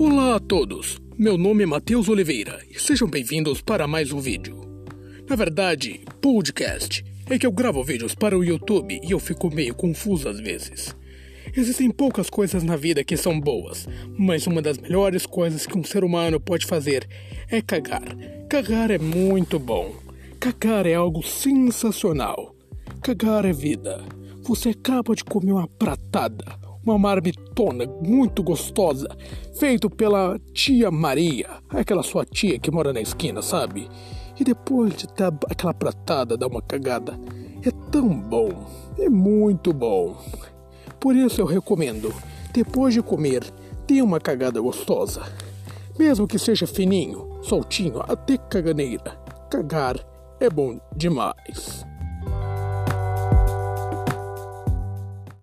Olá a todos, meu nome é Matheus Oliveira e sejam bem-vindos para mais um vídeo. Na verdade, podcast é que eu gravo vídeos para o YouTube e eu fico meio confuso às vezes. Existem poucas coisas na vida que são boas, mas uma das melhores coisas que um ser humano pode fazer é cagar. Cagar é muito bom. Cagar é algo sensacional. Cagar é vida. Você acaba de comer uma pratada, uma marmitona muito gostosa, feito pela tia Maria, aquela sua tia que mora na esquina, sabe? E depois de ter aquela pratada, dar uma cagada, é tão bom, é muito bom. Por isso eu recomendo, depois de comer, dê uma cagada gostosa. Mesmo que seja fininho, soltinho, até caganeira. Cagar é bom demais.